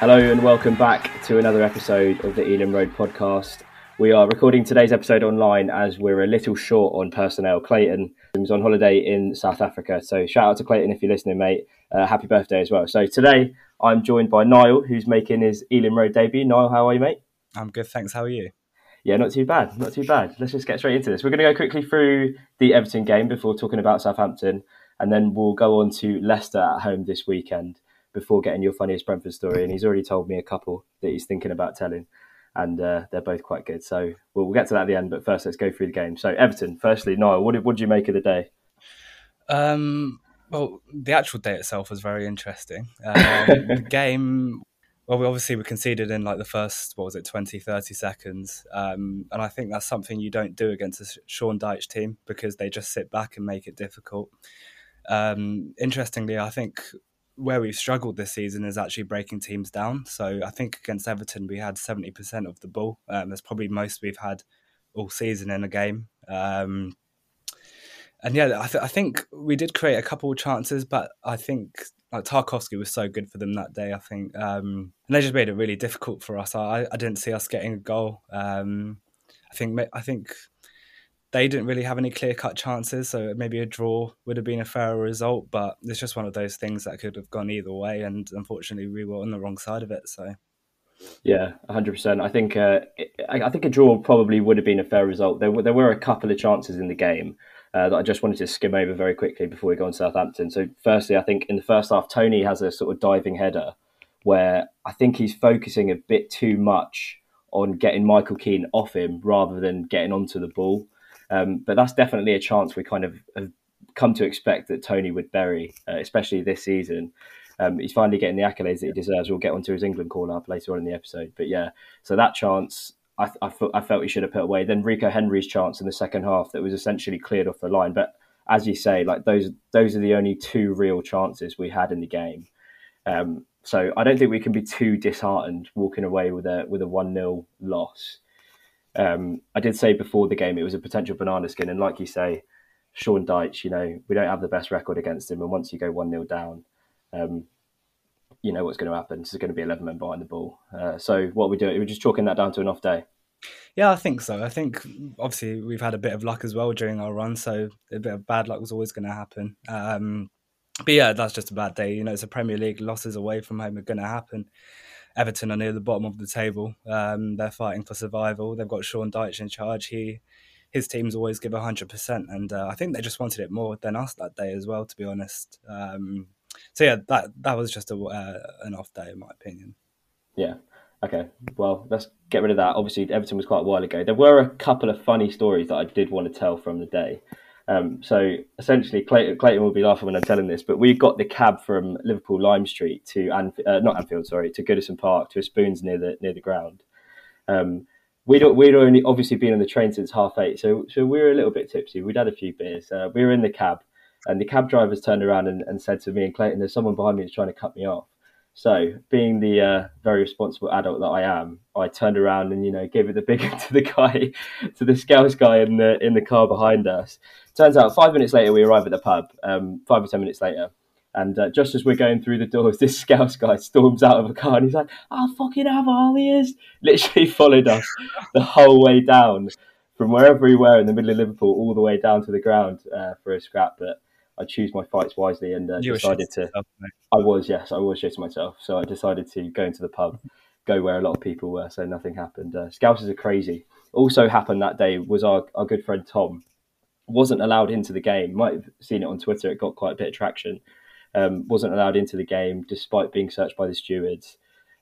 Hello and welcome back to another episode of the Ealing Road podcast. We are recording today's episode online as we're a little short on personnel. Clayton was on holiday in South Africa, so shout out to Clayton if you're listening, mate. Uh, happy birthday as well. So today I'm joined by Niall, who's making his Ealing Road debut. Niall, how are you, mate? I'm good, thanks. How are you? Yeah, not too bad, not too bad. Let's just get straight into this. We're going to go quickly through the Everton game before talking about Southampton, and then we'll go on to Leicester at home this weekend before getting your funniest Brentford story. And he's already told me a couple that he's thinking about telling, and uh, they're both quite good. So we'll, we'll get to that at the end. But first, let's go through the game. So Everton, firstly, Niall, what did, what did you make of the day? Um, well, the actual day itself was very interesting. Um, the game, well, we obviously we conceded in like the first, what was it, 20, 30 seconds. Um, and I think that's something you don't do against a Sean Dyche team because they just sit back and make it difficult. Um, interestingly, I think where we've struggled this season is actually breaking teams down. So I think against Everton, we had 70% of the ball. Um, that's probably most we've had all season in a game. Um, and yeah, I, th- I think we did create a couple of chances, but I think like Tarkowski was so good for them that day. I think, um, and they just made it really difficult for us. I, I didn't see us getting a goal. Um, I think I think they didn't really have any clear cut chances, so maybe a draw would have been a fairer result. But it's just one of those things that could have gone either way, and unfortunately, we were on the wrong side of it. So. Yeah, hundred percent. I think uh, I, think a draw probably would have been a fair result. There were there were a couple of chances in the game uh, that I just wanted to skim over very quickly before we go on Southampton. So, firstly, I think in the first half, Toney has a sort of diving header where I think he's focusing a bit too much on getting Michael Keane off him rather than getting onto the ball. Um, but that's definitely a chance we kind of have come to expect that Toney would bury, uh, especially this season. Um, he's finally getting the accolades that he deserves. We'll get onto his England call up later on in the episode. But yeah, so that chance I, I, felt, I felt he should have put away. Then Rico Henry's chance in the second half that was essentially cleared off the line. But as you say, like those those are the only two real chances we had in the game. Um, so I don't think we can be too disheartened walking away with a with a one 0 loss. Um, I did say before the game it was a potential banana skin, and like you say, Sean Dyche, you know, we don't have the best record against him, and once you go one 0 down, um, you know what's going to happen. Is going to be 11 men behind the ball. Uh, so what we do, we're just chalking that down to an off day. Yeah, I think so. I think obviously we've had a bit of luck as well during our run, so a bit of bad luck was always going to happen. Um, but yeah, that's just a bad day. You know, it's a Premier League. Losses away from home are going to happen. Everton are near the bottom of the table. Um, they're fighting for survival. They've got Sean Dyche in charge. He, his teams always give hundred percent, and uh, I think they just wanted it more than us that day as well. To be honest, um, so yeah, that that was just a, uh, an off day in my opinion. Yeah. Okay. Well, let's get rid of that. Obviously, Everton was quite a while ago. There were a couple of funny stories that I did want to tell from the day. Um, so essentially, Clayton, Clayton will be laughing when I'm telling this, but we got the cab from Liverpool Lime Street to Anf- uh, not Anfield, sorry, to Goodison Park to a Spoons near the near the ground. Um, we'd we'd only obviously been on the train since half eight, so so we were a little bit tipsy. We'd had a few beers. Uh, we were in the cab, and the cab drivers turned around and, and said to me and Clayton, "There's someone behind me who's trying to cut me off." So, being the uh, very responsible adult that I am, I turned around and you know gave it the big to the guy, to the Scouse guy in the in the car behind us. Turns out, five minutes later, we arrive at the pub. Um, five or ten minutes later, and uh, just as we're going through the doors, this Scouse guy storms out of a car and he's like, "I'll fucking have all ears!" Literally followed us the whole way down from wherever we were in the middle of Liverpool all the way down to the ground uh, for a scrap. But I choose my fights wisely and uh, decided to. Yourself, I was, yes, I was shitting myself. So I decided to go into the pub, go where a lot of people were, so nothing happened. Uh, Scousers are crazy. Also happened that day was our, our good friend Tom wasn't allowed into the game. Might have seen it on Twitter. It got quite a bit of traction. Um, wasn't allowed into the game despite being searched by the stewards.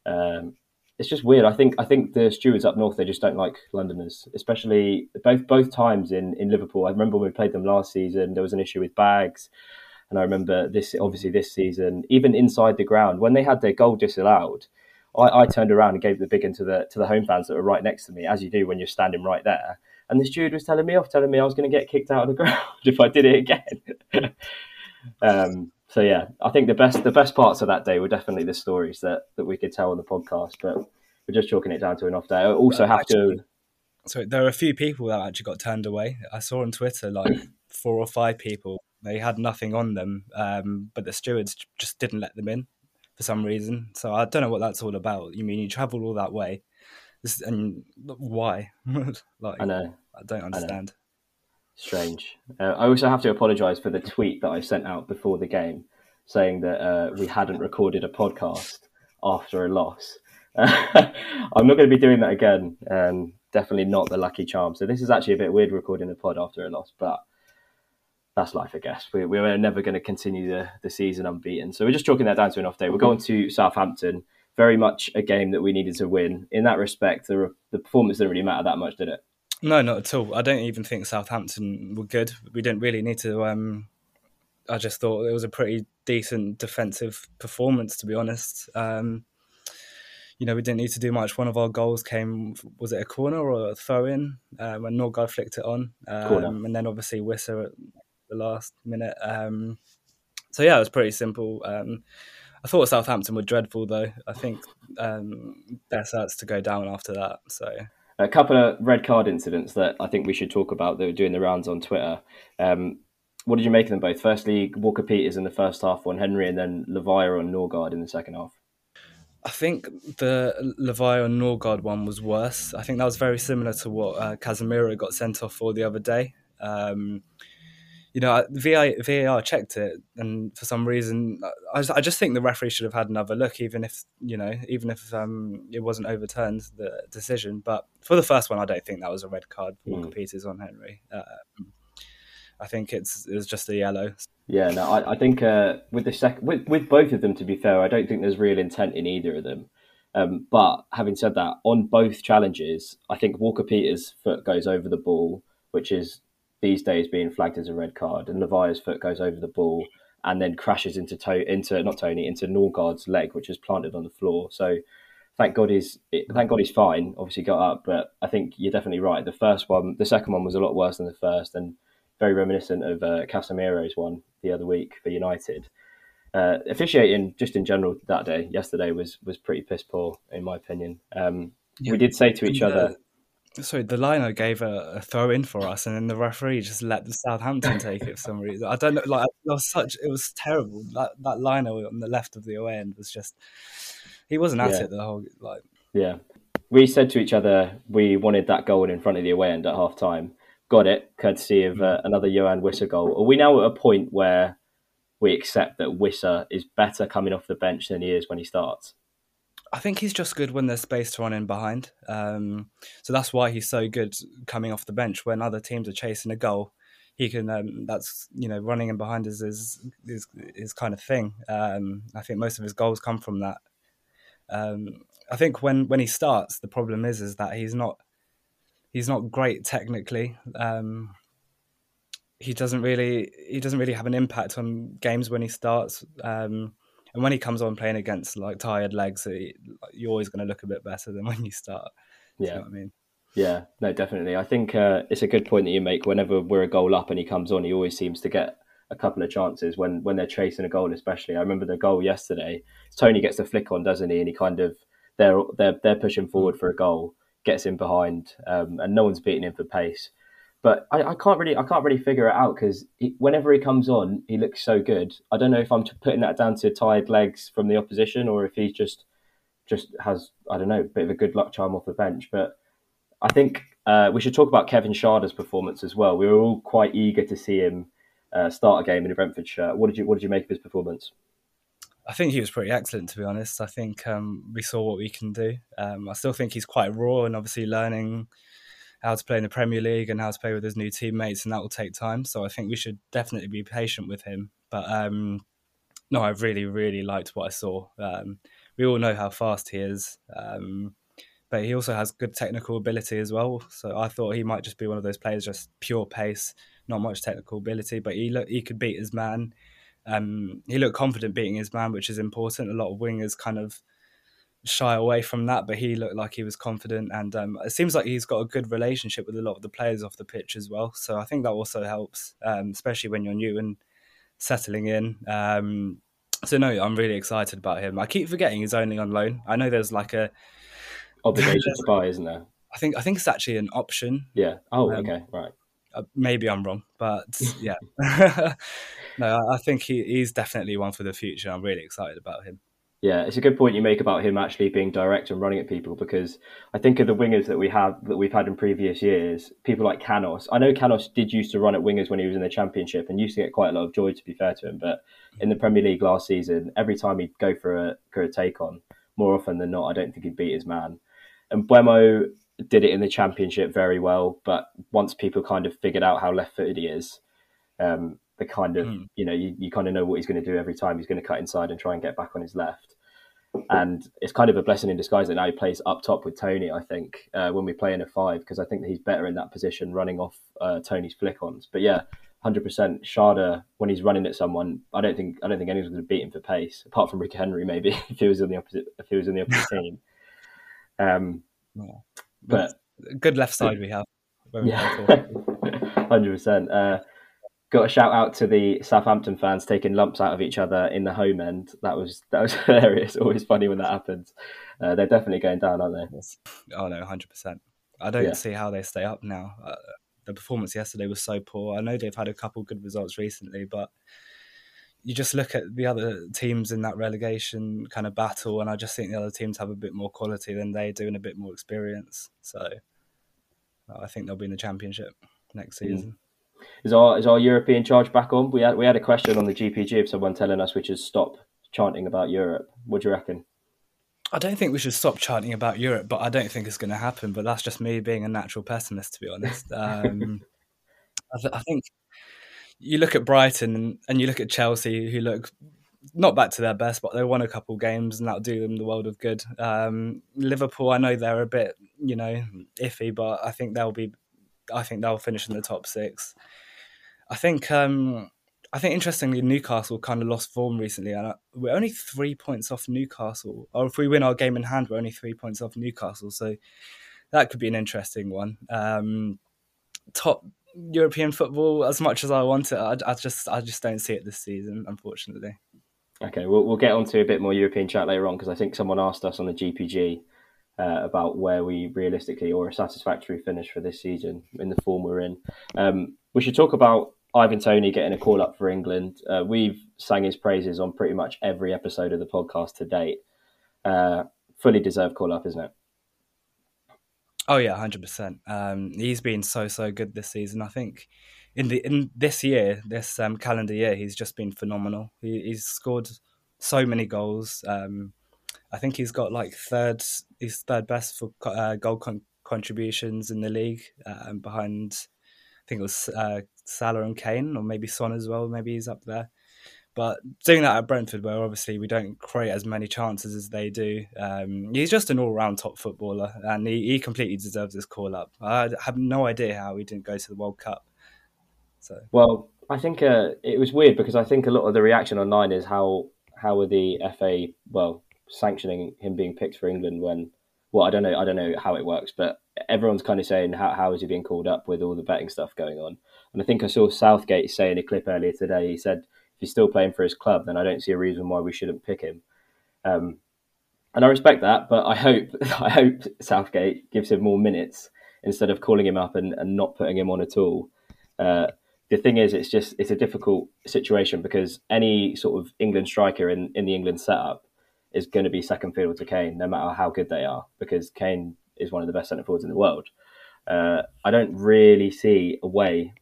Um, it's just weird. I think I think the stewards up north they just don't like Londoners, especially both both times in in Liverpool. I remember when we played them last season. There was an issue with bags, and I remember this obviously this season, even inside the ground when they had their goal disallowed. I, I turned around and gave the big one to the to the home fans that were right next to me, as you do when you're standing right there. And the steward was telling me off, telling me I was going to get kicked out of the ground if I did it again. um, so yeah, I think the best the best parts of that day were definitely the stories that that we could tell on the podcast, but we're just chalking it down to an off day. I also have actually, to. So there are a few people that actually got turned away. I saw on Twitter like four or five people. They had nothing on them, um, but the stewards just didn't let them in for some reason. So I don't know what that's all about. You mean you travel all that way, and why? like I know. I don't understand. I Strange. Uh, I also have to apologise for the tweet that I sent out before the game, saying that uh, we hadn't recorded a podcast after a loss. I'm not going to be doing that again. Um, definitely not the lucky charm. So this is actually a bit weird recording a pod after a loss, but that's life, I guess. We, we're never going to continue the, the season unbeaten. So we're just chalking that down to an off day. We're going to Southampton. Very much a game that we needed to win. In that respect, the, the performance didn't really matter that much, did it? No, not at all. I don't even think Southampton were good. We didn't really need to. Um, I just thought it was a pretty decent defensive performance, to be honest. Um, you know, we didn't need to do much. One of our goals came, was it a corner or a throw in um, when Nørgaard flicked it on? Um, and then obviously Wissa at the last minute. Um, so yeah, it was pretty simple. Um, I thought Southampton were dreadful though. I think um, starts to go down after that. So a couple of red card incidents that I think we should talk about that were doing the rounds on Twitter. Um, what did you make of them both? Firstly, Walker Peters in the first half on Henry, and then Lavia on Nørgaard in the second half. I think the Lavia and Nørgaard one was worse. I think that was very similar to what uh, Casemiro got sent off for the other day. Um, you know, VAR checked it, and for some reason, I, I, just think the referee should have had another look, even if you know, even if um, it wasn't overturned the decision. But for the first one, I don't think that was a red card. Walker mm. Peters on Henry. Uh, I think it's it's just a yellow. Yeah, no, I, I think uh, with the second, with, with both of them, to be fair, I don't think there's real intent in either of them. Um, but having said that, on both challenges, I think Walker Peters' foot goes over the ball, which is these days being flagged as a red card, and Lavia's foot goes over the ball and then crashes into to- into not Toney into Nørgaard's leg, which is planted on the floor. So thank God he's thank God he's fine. Obviously got up, but I think you're definitely right. The first one, the second one was a lot worse than the first, and very reminiscent of uh, Casemiro's one the other week for United. Uh, officiating just in general that day, yesterday was was pretty piss poor in my opinion. Um, yeah. We did say to each other. Sorry, the liner gave a, a, throw in for us, and then the referee just let the Southampton take it for some reason. I don't know. Like it was such, it was terrible. That that liner on the left of the away end was just. He wasn't at yeah. it the whole like. Yeah, we said to each other we wanted that goal in front of the away end at half time, got it, courtesy of uh, another Yoane Wissa goal. Are we now at a point where we accept that Wissa is better coming off the bench than he is when he starts? I think he's just good when there's space to run in behind. Um, so that's why he's so good coming off the bench when other teams are chasing a goal. He can. Um, that's you know running in behind is his kind of thing. Um, I think most of his goals come from that. Um, I think when when he starts, the problem is is that he's not he's not great technically. Um, he doesn't really he doesn't really have an impact on games when he starts. Um, and when he comes on playing against like tired legs, you're always going to look a bit better than when you start. Yeah, you know I mean. Yeah, no, definitely. I think uh, it's a good point that you make. Whenever we're a goal up and he comes on, he always seems to get a couple of chances when when they're chasing a goal, especially. I remember the goal yesterday. Toney gets the flick on, doesn't he? And he kind of they're they're they're pushing forward for a goal, gets in behind, um, and no one's beating him for pace. But I, I can't really I can't really figure it out because whenever he comes on, he looks so good. I don't know if I'm putting that down to tired legs from the opposition or if he's just just has I don't know a bit of a good luck charm off the bench. But I think uh, we should talk about Kevin Schade's performance as well. We were all quite eager to see him uh, start a game in a Brentford shirt. What did you What did you make of his performance? I think he was pretty excellent, to be honest. I think um, we saw what we can do. Um, I still think he's quite raw and obviously learning how to play in the Premier League and how to play with his new teammates, and that will take time. So I think we should definitely be patient with him. But um, no, I really, really liked what I saw. Um, we all know how fast he is, um, but he also has good technical ability as well. So I thought he might just be one of those players, just pure pace, not much technical ability, but he look, he could beat his man. Um, he looked confident beating his man, which is important. A lot of wingers kind of shy away from that, but he looked like he was confident, and um, it seems like he's got a good relationship with a lot of the players off the pitch as well. So I think that also helps, um, especially when you're new and settling in. Um, so no, I'm really excited about him. I keep forgetting he's only on loan. I know there's like a obligation to buy, isn't there? I think I think it's actually an option. Yeah. Oh, um, okay, right. Uh, maybe I'm wrong, but yeah. no, I think he, he's definitely one for the future. I'm really excited about him. Yeah, it's a good point you make about him actually being direct and running at people because I think of the wingers that we have that we've had in previous years, people like Canos. I know Canos did used to run at wingers when he was in the championship and used to get quite a lot of joy to be fair to him. But in the Premier League last season, every time he'd go for a for a take on, more often than not, I don't think he'd beat his man. And Mbeumo did it in the championship very well, but once people kind of figured out how left footed he is, um, the kind of mm. you know you, you kind of know what he's going to do every time he's going to cut inside and try and get back on his left and it's kind of a blessing in disguise that now he plays up top with Toney. I think uh, when we play in a five because I think that he's better in that position, running off uh, Toney's flick-ons. But yeah, hundred percent. Schade when he's running at someone, I don't think I don't think anyone's going to beat him for pace, apart from Rick Henry maybe if he was in the opposite if he was in the opposite team. Um, yeah. but good left side we have. Yeah, hundred percent. Uh, got a shout out to the Southampton fans taking lumps out of each other in the home end. That was that was hilarious. Always funny when that happens. Uh, they're definitely going down, aren't they? Oh no, hundred percent. I don't yeah. see how they stay up now. Uh, the performance yesterday was so poor. I know they've had a couple good results recently, but you just look at the other teams in that relegation kind of battle, and I just think the other teams have a bit more quality than they do and a bit more experience. So I think they'll be in the championship next hmm. season. Mm. Is our is our European charge back on? We had we had a question on the GPG of someone telling us we should stop chanting about Europe. What do you reckon? I don't think we should stop chanting about Europe, but I don't think it's going to happen. But that's just me being a natural pessimist, to be honest. Um, I, th- I, think you look at Brighton and, and, you look at Chelsea, who look not back to their best, but they won a couple games and that'll do them the world of good. Um, Liverpool, I know they're a bit, you know, iffy, but I think they'll be I think they'll finish in the top six. I think um, I think interestingly Newcastle kind of lost form recently, and we're only three points off Newcastle. Or if we win our game in hand, we're only three points off Newcastle. So that could be an interesting one. Um, top European football, as much as I want it, I, I, just I just don't see it this season, unfortunately. Okay, we'll we'll get on to a bit more European chat later on because I think someone asked us on the GPG uh, about where we realistically or a satisfactory finish for this season in the form we're in. Um, we should talk about Ivan Toney getting a call up for England. Uh, we've sang his praises on pretty much every episode of the podcast to date. Uh, fully deserved call up, isn't it? Oh yeah, hundred um, percent. He's been so so good this season. I think in the in this year, this um, calendar year, he's just been phenomenal. He, he's scored so many goals. Um, I think he's got like third, he's third best for uh, goal con- contributions in the league, um, behind I think it was uh, Salah and Kane, or maybe Son as well. Maybe he's up there. But doing that at Brentford, where obviously we don't create as many chances as they do, um, he's just an all-round top footballer, and he, he completely deserves this call up. I have no idea how he didn't go to the World Cup. So well, I think uh, it was weird because I think a lot of the reaction online is how how are the FA well sanctioning him being picked for England when well I don't know I don't know how it works but everyone's kind of saying how how is he being called up with all the betting stuff going on? And I think I saw Southgate say in a clip earlier today. He said if he's still playing for his club, then I don't see a reason why we shouldn't pick him. Um, and I respect that, but I hope I hope Southgate gives him more minutes instead of calling him up and, and not putting him on at all. Uh, the thing is, it's just it's a difficult situation because any sort of England striker in, in the England setup is going to be second fiddle to Kane, no matter how good they are, because Kane is one of the best centre forwards in the world. Uh, I don't really see a way.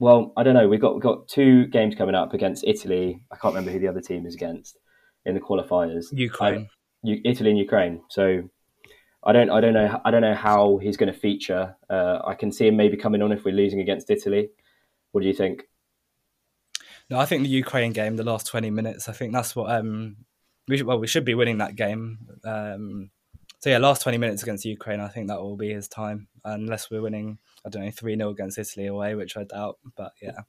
Well, I don't know. We've got we've got two games coming up against Italy. I can't remember who the other team is against in the qualifiers. Ukraine, Italy, and Ukraine. So I don't I don't know I don't know how he's going to feature. Uh, I can see him maybe coming on if we're losing against Italy. What do you think? No, I think the Ukraine game, the last twenty minutes. I think that's what um, we well we should be winning that game. Um, so yeah, last twenty minutes against Ukraine, I think that will be his time, unless we're winning. I don't know three 0 against Italy away, which I doubt. But yeah,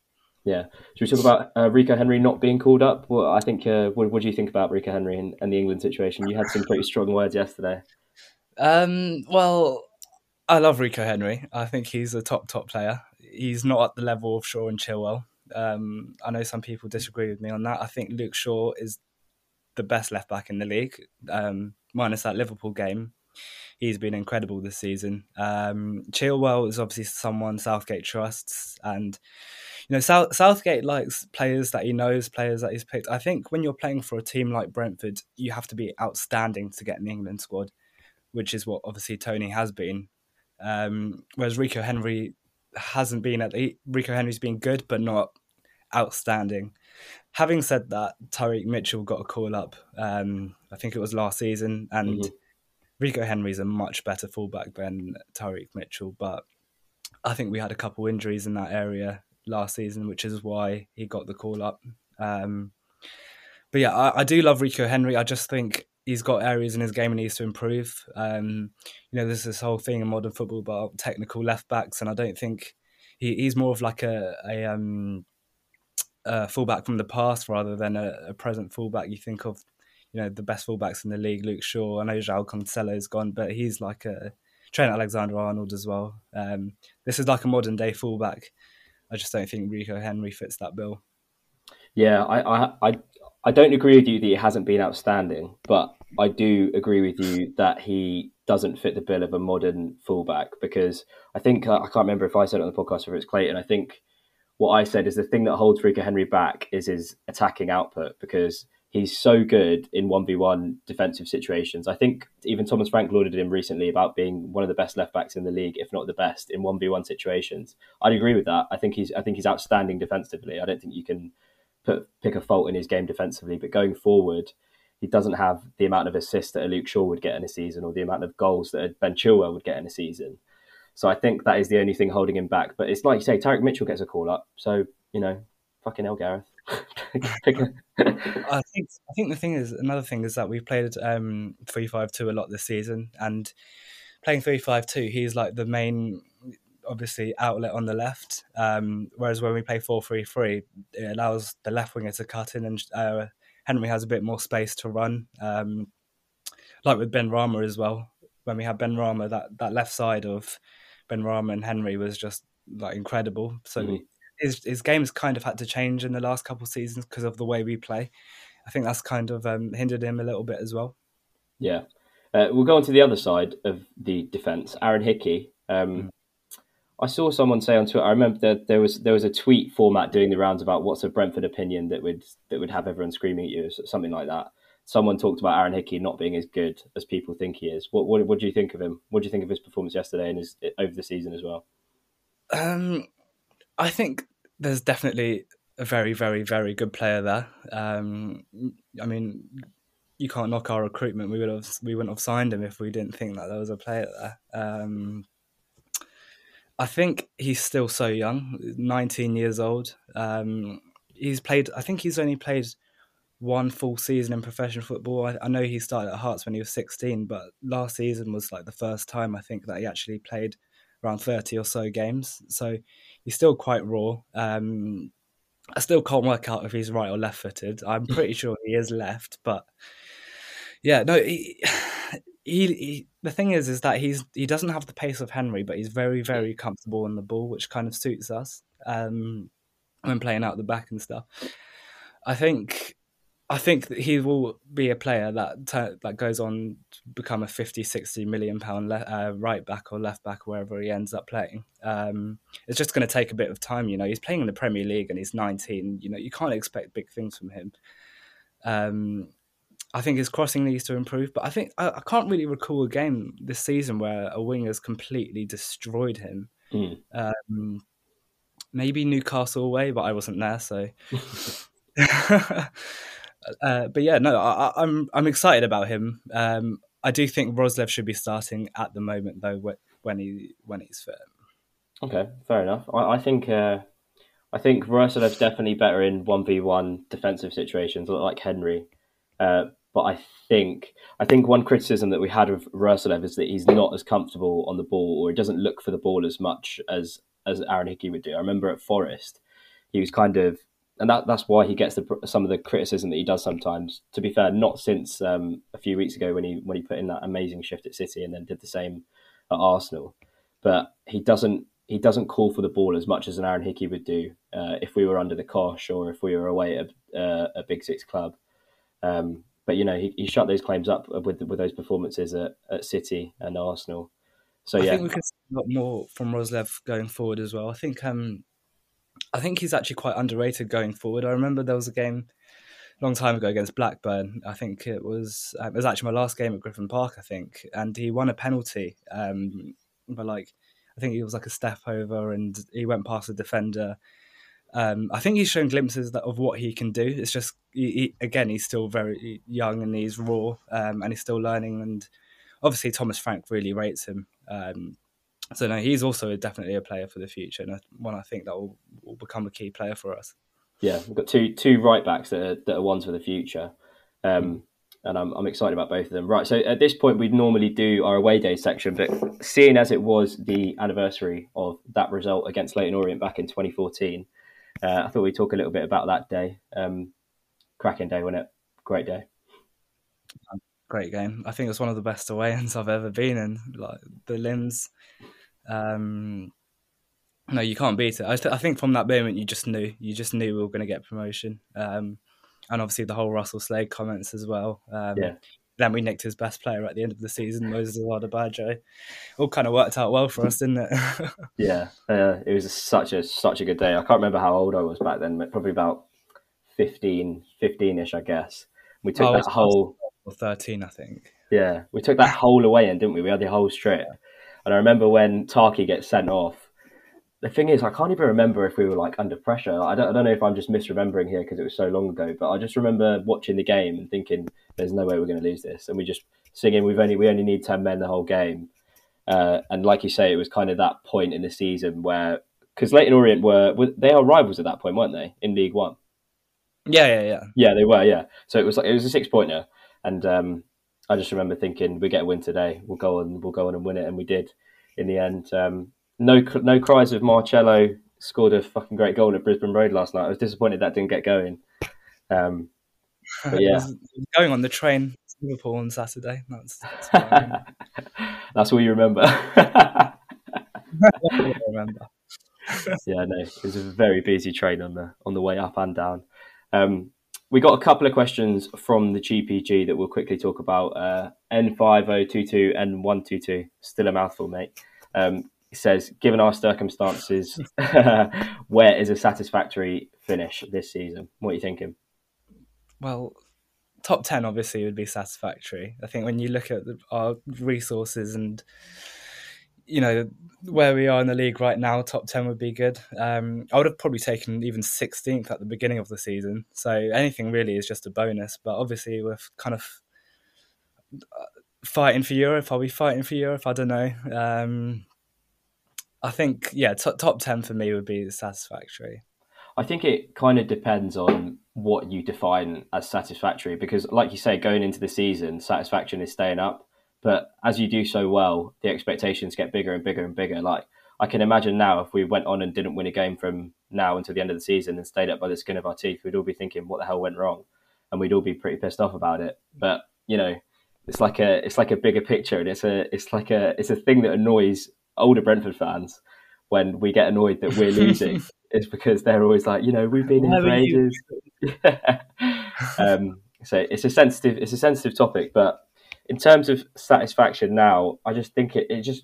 yeah. Should we talk about uh, Rico Henry not being called up? Well, I think. Uh, what, what, do you think about Rico Henry and, and, the England situation? You had some pretty strong words yesterday. Um, well, I love Rico Henry. I think he's a top top player. He's not at the level of Shaw and Chilwell. Um, I know some people disagree with me on that. I think Luke Shaw is the best left back in the league, um, minus that Liverpool game. He's been incredible this season. Um, Chilwell is obviously someone Southgate trusts, and you know South, Southgate likes players that he knows, players that he's picked. I think when you're playing for a team like Brentford, you have to be outstanding to get in the England squad which is what obviously Toney has been. Um, whereas Rico Henry hasn't been at the, Rico Henry's been good, but not outstanding. Having said that, Tyrick Mitchell got a call up. Um, I think it was last season, and mm-hmm. Rico Henry's a much better fullback than Tyrick Mitchell. But I think we had a couple injuries in that area last season, which is why he got the call up. Um, but yeah, I, I, do love Rico Henry. I just think he's got areas in his game he needs to improve. Um, you know, there's this whole thing in modern football about technical left backs, and I don't think he, he's more of like a, a, um, a fullback from the past rather than a, a, present fullback. You think of, you know, the best fullbacks in the league, Luke Shaw. I know João Cancelo's gone, but he's like a Trent Alexander-Arnold as well. Um, this is like a modern day fullback. I just don't think Rico Henry fits that bill. Yeah, I, I, I, I don't agree with you that he hasn't been outstanding, but I do agree with you that he doesn't fit the bill of a modern fullback because I think I can't remember if I said it on the podcast or if it's Clayton. I think what I said is the thing that holds Rico Henry back is his attacking output because he's so good in 1v1 defensive situations. I think even Thomas Frank lauded him recently about being one of the best left backs in the league, if not the best, in 1v1 situations. I'd agree with that. I think he's I think he's outstanding defensively. I don't think you can put pick a fault in his game defensively, but going forward, he doesn't have the amount of assists that a Luke Shaw would get in a season or the amount of goals that a Ben Chilwell would get in a season. So I think that is the only thing holding him back. But it's like you say, Tyrick Mitchell gets a call up. So, you know, fucking hell, Gareth. I think I think the thing is another thing is that we've played um three five two a lot this season and playing three five two, he's like the main obviously outlet on the left. Um, whereas when we play four three three, it allows the left winger to cut in and uh, Henry has a bit more space to run. Um, like with Benrahma as well. When we had Benrahma, that, that left side of Benrahma and Henry was just like incredible. So mm-hmm. his his game's kind of had to change in the last couple of seasons because of the way we play. I think that's kind of um, hindered him a little bit as well. Yeah. Uh, we'll go on to the other side of the defence. Aaron Hickey. Um, mm. I saw someone say on Twitter. I remember that there was there was a tweet format doing the rounds about what's a Brentford opinion that would that would have everyone screaming at you, something like that. Someone talked about Aaron Hickey not being as good as people think he is. What what, what do you think of him? What do you think of his performance yesterday and his over the season as well? Um, I think there's definitely a very very very good player there. Um, I mean, you can't knock our recruitment. We would have we wouldn't have signed him if we didn't think that there was a player there. Um, I think he's still so young, 19 years old. Um, he's played, I think he's only played one full season in professional football. I, I, know he started at Hearts when he was 16, but last season was like the first time I think that he actually played around 30 or so games. So he's still quite raw. Um, I still can't work out if he's right or left footed. I'm pretty sure he is left, but yeah, no, he, he, he, the thing is, is that he's he doesn't have the pace of Henry, but he's very very comfortable on the ball, which kind of suits us um, when playing out the back and stuff. I think I think that he will be a player that that goes on to become a 50, 60 million pound le- uh, right back or left back wherever he ends up playing. Um, it's just going to take a bit of time. You know, he's playing in the Premier League and he's 19. You know, you can't expect big things from him. Um, I think his crossing needs to improve, but I think I, I, can't really recall a game this season where a wing has completely destroyed him. Mm. Um, maybe Newcastle away, but I wasn't there, so. Uh, but yeah, no, I, am I'm, I'm excited about him. Um, I do think Roerslev should be starting at the moment though when he when he's fit. Okay, fair enough. I, I think uh, I think Roerslev's definitely better in one v one defensive situations, like Henry. Uh, but I think I think one criticism that we had of Roerslev is that he's not as comfortable on the ball, or he doesn't look for the ball as much as as Aaron Hickey would do. I remember at Forest, he was kind of and that that's why he gets the, some of the criticism that he does sometimes. To be fair, not since um, a few weeks ago when he when he put in that amazing shift at City and then did the same at Arsenal, but he doesn't he doesn't call for the ball as much as an Aaron Hickey would do uh, if we were under the cosh or if we were away at a, uh, a Big Six club. Um, but you know he, he shut those claims up with with those performances at, at City and Arsenal. So I yeah, think we can see a lot more from Roerslev going forward as well. I think um, I think he's actually quite underrated going forward. I remember there was a game a long time ago against Blackburn. I think it was uh, it was actually my last game at Griffin Park. I think, and he won a penalty. Um, but like, I think he was like a step over, and he went past the defender. Um, I think he's shown glimpses of what he can do. It's just he, he, again, he's still very young and he's raw, um, and he's still learning. And obviously, Thomas Frank really rates him. Um, so no, he's also definitely a player for the future, and one I think that will, will become a key player for us. Yeah, we've got two two right backs that are, that are ones for the future, um, and I'm I'm excited about both of them. Right, so at this point we'd normally do our away day section, but seeing as it was the anniversary of that result against Leyton Orient back in 2014, uh, I thought we'd talk a little bit about that day. Um, cracking day, wasn't it? Great day. Great game. I think it's one of the best away ends I've ever been in. Like the limbs um, no, you can't beat it. I, th- I, think from that moment, you just knew. You just knew we were going to get promotion. Um, and obviously the whole Russell Slade comments as well. Um, yeah. Then we nicked his best player at the end of the season, Moses Odubajo. All kind of worked out well for us, didn't it? yeah, uh, it was such a such a good day. I can't remember how old I was back then, but probably about 15, 15-ish, I guess. We took oh, that whole... Or 13, I think. Yeah, we took that whole away in, didn't we? We had the whole strip. And I remember when Tarky gets sent off. The thing is, I can't even remember if we were like under pressure. I don't, I don't know if I'm just misremembering here because it was so long ago. But I just remember watching the game and thinking, "There's no way we're going to lose this." And we just singing, "We've only we only need ten men the whole game." Uh, and like you say, it was kind of that point in the season where because Leyton Orient were, were they are rivals at that point, weren't they, in League One? Yeah, yeah, yeah. Yeah, they were. Yeah, so it was like it was a six pointer, and um, I just remember thinking, we get a win today. We'll go on. We'll go on and win it, and we did in the end. Um, no, no cries of Marcelo scored a fucking great goal at Brisbane Road last night. I was disappointed that didn't get going. Um, but yeah, going on the train to Liverpool on Saturday. That's that's, that's all you remember. remember. yeah, no, it was a very busy train on the on the way up and down. Um, we got a couple of questions from the GPG that we'll quickly talk about. Uh, N5022, N122, still a mouthful, mate. Um, says, given our circumstances, where is a satisfactory finish this season? What are you thinking? Well, top 10 obviously would be satisfactory. I think when you look at the, our resources and you know where we are in the league right now, top ten would be good. Um, I would have probably taken even sixteenth at the beginning of the season. So anything really is just a bonus. But obviously, we're kind of uh, fighting for Europe. Are we fighting for Europe? I don't know. Um, I think yeah, t- top ten for me would be satisfactory. I think it kind of depends on what you define as satisfactory because, like you say, going into the season, satisfaction is staying up. But as you do so well, the expectations get bigger and bigger and bigger. Like I can imagine now, if we went on and didn't win a game from now until the end of the season and stayed up by the skin of our teeth, we'd all be thinking, "What the hell went wrong?" And we'd all be pretty pissed off about it. But you know, it's like a it's like a bigger picture, and it's a it's like a it's a thing that annoys older Brentford fans when we get annoyed that we're losing. is because they're always like, you know, we've been in for ages. um, so it's a sensitive it's a sensitive topic, but in terms of satisfaction now, I just think it, it just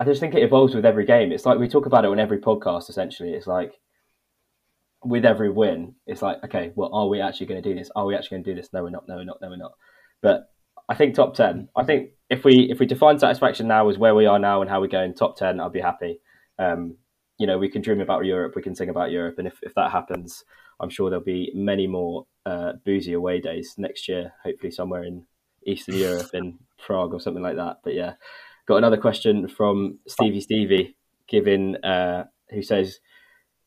I just think it evolves with every game. It's like we talk about it on every podcast. Essentially, it's like with every win, it's like okay, well, are we actually going to do this? Are we actually going to do this? No, we're not. No, we're not. No, we're not. But I think top ten. I think if we if we define satisfaction now as where we are now and how we're going top ten, I'll be happy. Um, you know, we can dream about Europe, we can sing about Europe, and if, if that happens, I'm sure there'll be many more uh, boozy away days next year. Hopefully, somewhere in Eastern Europe, in Prague or something like that. But yeah, got another question from Stevie Stevie, giving uh, who says,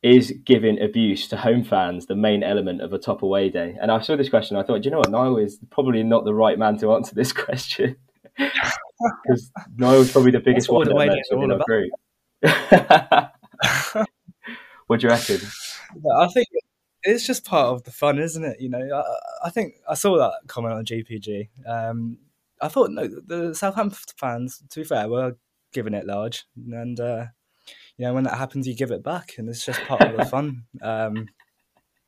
"Is giving abuse to home fans the main element of a top away day?" And I saw this question, I thought, you know what, Niall is probably not the right man to answer this question because Niall's probably the biggest one that met within our group. what do you reckon? I think it's just part of the fun, isn't it? You know, I, I think I saw that comment on GPG. Um, I thought no, the Southampton fans, to be fair, were giving it large, and uh, you know when that happens, you give it back, and it's just part of the fun. Um,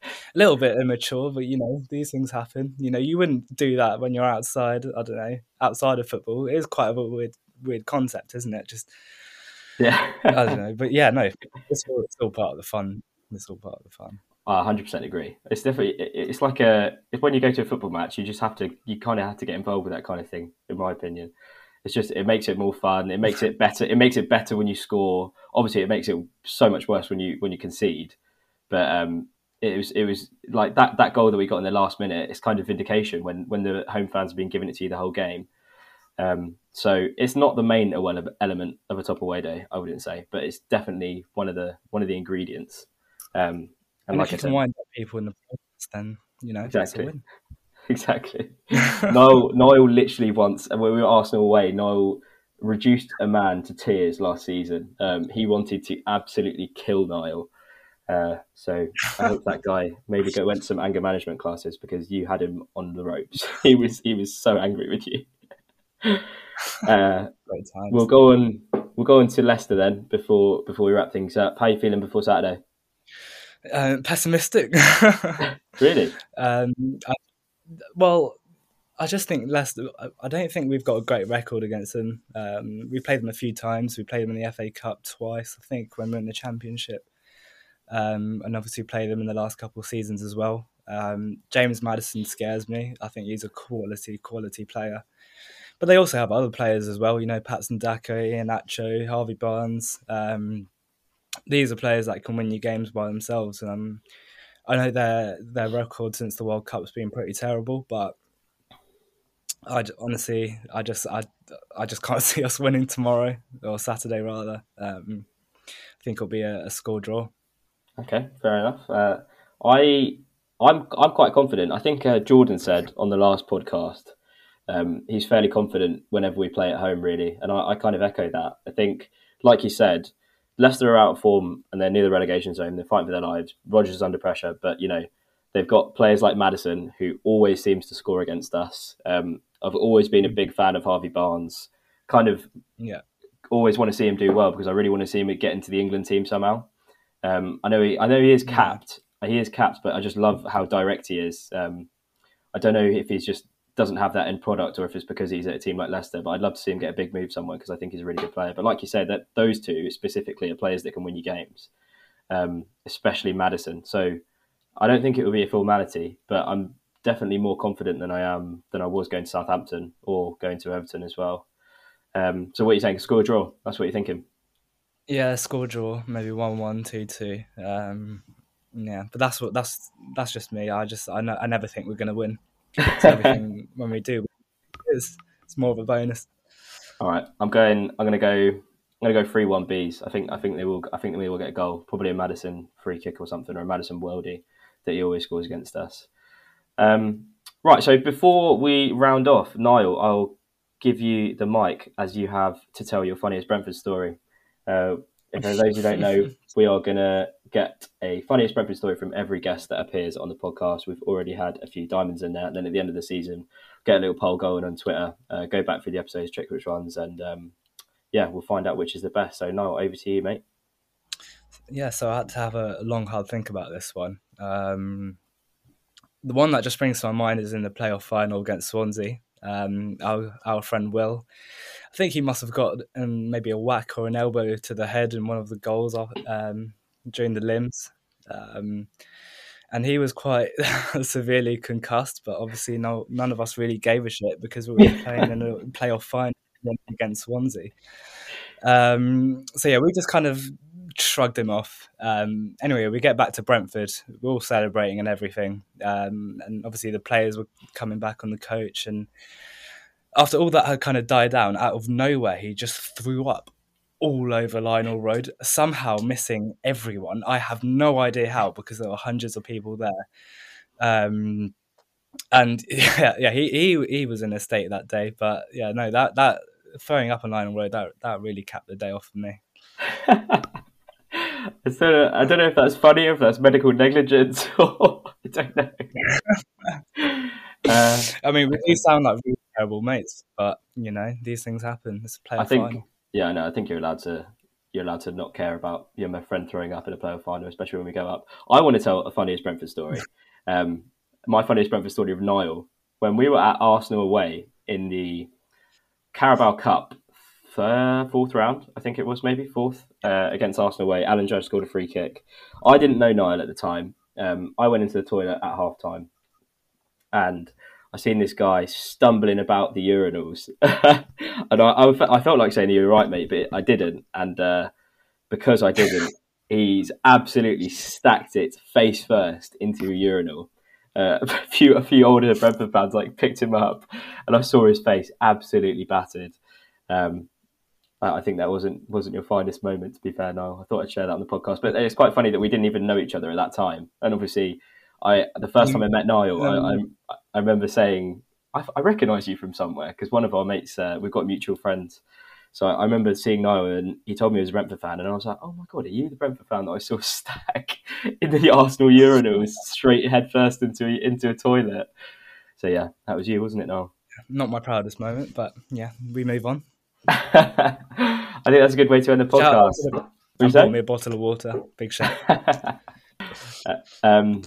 a little bit immature, but you know these things happen. You know you wouldn't do that when you're outside. I don't know outside of football. It is quite a weird weird concept, isn't it? Just yeah, I don't know, but yeah, no, it's all, it's all part of the fun. It's all part of the fun. I 100% agree. It's definitely it's like a if when you go to a football match, you just have to you kind of have to get involved with that kind of thing. In my opinion, it's just it makes it more fun. It makes it better. It makes it better when you score. Obviously, it makes it so much worse when you when you concede. But um, it was it was like that that goal that we got in the last minute. It's kind of vindication when when the home fans have been giving it to you the whole game. Um, so it's not the main element of a top away day, I wouldn't say, but it's definitely one of the one of the ingredients. Um, and, and like if you can wind up people in the process, then you know exactly, exactly. Niall, Niall literally once, and when we were Arsenal away, Niall reduced a man to tears last season. Um, he wanted to absolutely kill Niall. Uh, so I hope that guy maybe go went some anger management classes because you had him on the ropes. he was he was so angry with you. Uh, we'll go on. We'll go on to Leicester then before before we wrap things up. How are you feeling before Saturday? Uh, pessimistic. really? Um, I, well, I just think Leicester. I don't think we've got a great record against them. Um, we played them a few times. We played them in the FA Cup twice, I think, when we are in the Championship, um, and obviously played them in the last couple of seasons as well. Um, James Maddison scares me. I think he's a quality, quality player. But they also have other players as well. You know, Patson Daka, Iheanacho, Harvey Barnes. Um, these are players that can win you games by themselves. Um, I know their their record since the World Cup's been pretty terrible, but I honestly, I just I, I just can't see us winning tomorrow or Saturday rather. Um, I think it'll be a, a, score draw. Okay, fair enough. Uh, I I'm I'm quite confident. I think uh, Jordan said on the last podcast um, he's fairly confident whenever we play at home, really, and I, I kind of echo that. I think, like you said, Leicester are out of form and they're near the relegation zone. They're fighting for their lives. Rodgers is under pressure, but you know they've got players like Maddison who always seems to score against us. Um, I've always been a big fan of Harvey Barnes. Kind of, yeah, always want to see him do well because I really want to see him get into the England team somehow. Um, I know he, I know he is capped. He is capped, but I just love how direct he is. Um, I don't know if he's just doesn't have that end product or if it's because he's at a team like Leicester. But I'd love to see him get a big move somewhere because I think he's a really good player. But like you said, that those two specifically are players that can win you games, um, especially Maddison. So I don't think it will be a formality, but I'm definitely more confident than I am than I was going to Southampton or going to Everton as well. Um, so what are you saying? Score draw? That's what you're thinking? Yeah, score draw, maybe one one, two two. Um, yeah, but that's what that's that's just me. I just I, know, I never think we're going to win everything when we do it's, it's more of a bonus. All right, I'm going. I'm going to go. I'm going to go three one Bees. I think. I think they will. I think we will get a goal. Probably a Maddison free kick or something, or a Maddison worldie that he always scores against us. Um, right. So before we round off, Niall, I'll give you the mic as you have to tell your funniest Brentford story. Uh, if for those who don't know, we are going to get a funniest Brentford story from every guest that appears on the podcast. We've already had a few diamonds in there, and then at the end of the season, get a little poll going on Twitter. Uh, go back through the episodes, check which ones, and um, yeah, we'll find out which is the best. So, Niall, over to you, mate. Yeah, so I had to have a long, hard think about this one. Um, the one that just brings to my mind is in the playoff final against Swansea. Um, our our friend Will, I think he must have got um, maybe a whack or an elbow to the head in one of the goals um, during the limbs, um, and he was quite severely concussed. But obviously, no, none of us really gave a shit because we were playing in a playoff final against Swansea. Um, so yeah, we just kind of shrugged him off. Um, anyway, we get back to Brentford. We're all celebrating and everything. Um, and obviously, the players were coming back on the coach. And after all that had kind of died down, out of nowhere, he just threw up all over Lionel Road, somehow missing everyone. I have no idea how because there were hundreds of people there. Um, and yeah, yeah, he, he he was in a state that day. But yeah, no, that that throwing up on Lionel Road that that really capped the day off for me. I don't, know, I don't know if that's funny, if that's medical negligence, or I don't know. uh, I mean, we do sound like really terrible mates, but you know, these things happen. It's a playoff I think, final. Yeah, no, I think you're allowed to. You're allowed to not care about your my friend throwing up in a playoff final, especially when we go up. I want to tell a funniest Brentford story. Um, my funniest Brentford story of Niall when we were at Arsenal away in the Carabao Cup third, fourth round, I think it was maybe fourth uh, against Arsenal away. Alan Judge scored a free kick. I didn't know Niall at the time. Um, I went into the toilet at half time and I seen this guy stumbling about the urinals, and I, I, I, felt like saying you're right, mate, but I didn't, and uh, because I didn't, he's absolutely stacked it face first into a urinal. Uh, a few a few older Brentford fans like picked him up, and I saw his face absolutely battered. Um, I think that wasn't wasn't your finest moment. To be fair, no, I thought I'd share that on the podcast. But it's quite funny that we didn't even know each other at that time. And obviously, I the first time I met Niall, I, I, I remember saying I, I recognise you from somewhere because one of our mates, uh, we've got mutual friends. So I remember seeing Niall and he told me he was a Brentford fan, and I was like, "Oh my god, are you the Brentford fan that I saw stack in the Arsenal urinals straight head first into into a toilet?" So yeah, that was you, wasn't it, Niall? Not my proudest moment, but yeah, we move on. I think that's a good way to end the podcast. Shout out me a bottle of water. Big shout. um,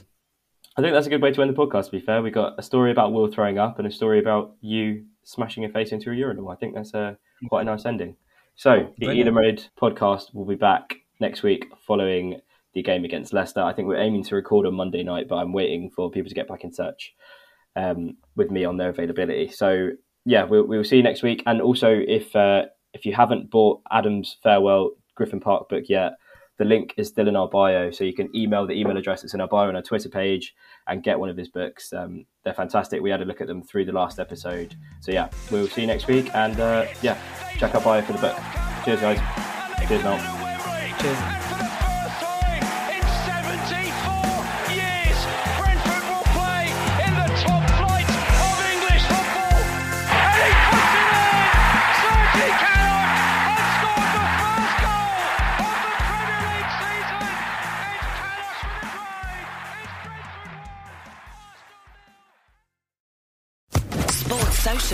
I think that's a good way to end the podcast. To be fair, we got a story about Will throwing up and a story about you smashing your face into a urinal. I think that's a quite a nice ending. So the Ealing Road podcast will be back next week following the game against Leicester. I think we're aiming to record on Monday night, but I'm waiting for people to get back in touch um, with me on their availability. So yeah, we'll, we'll see you next week. And also, if uh, if you haven't bought Adam's farewell Griffin Park book yet, the link is still in our bio, so you can email the email address that's in our bio on our Twitter page and get one of his books. Um, they're fantastic. We had a look at them through the last episode. So yeah, we'll see you next week, and uh, yeah, check our bio for the book. Cheers, guys. Cheers, Mel. Cheers.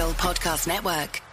Podcast Network.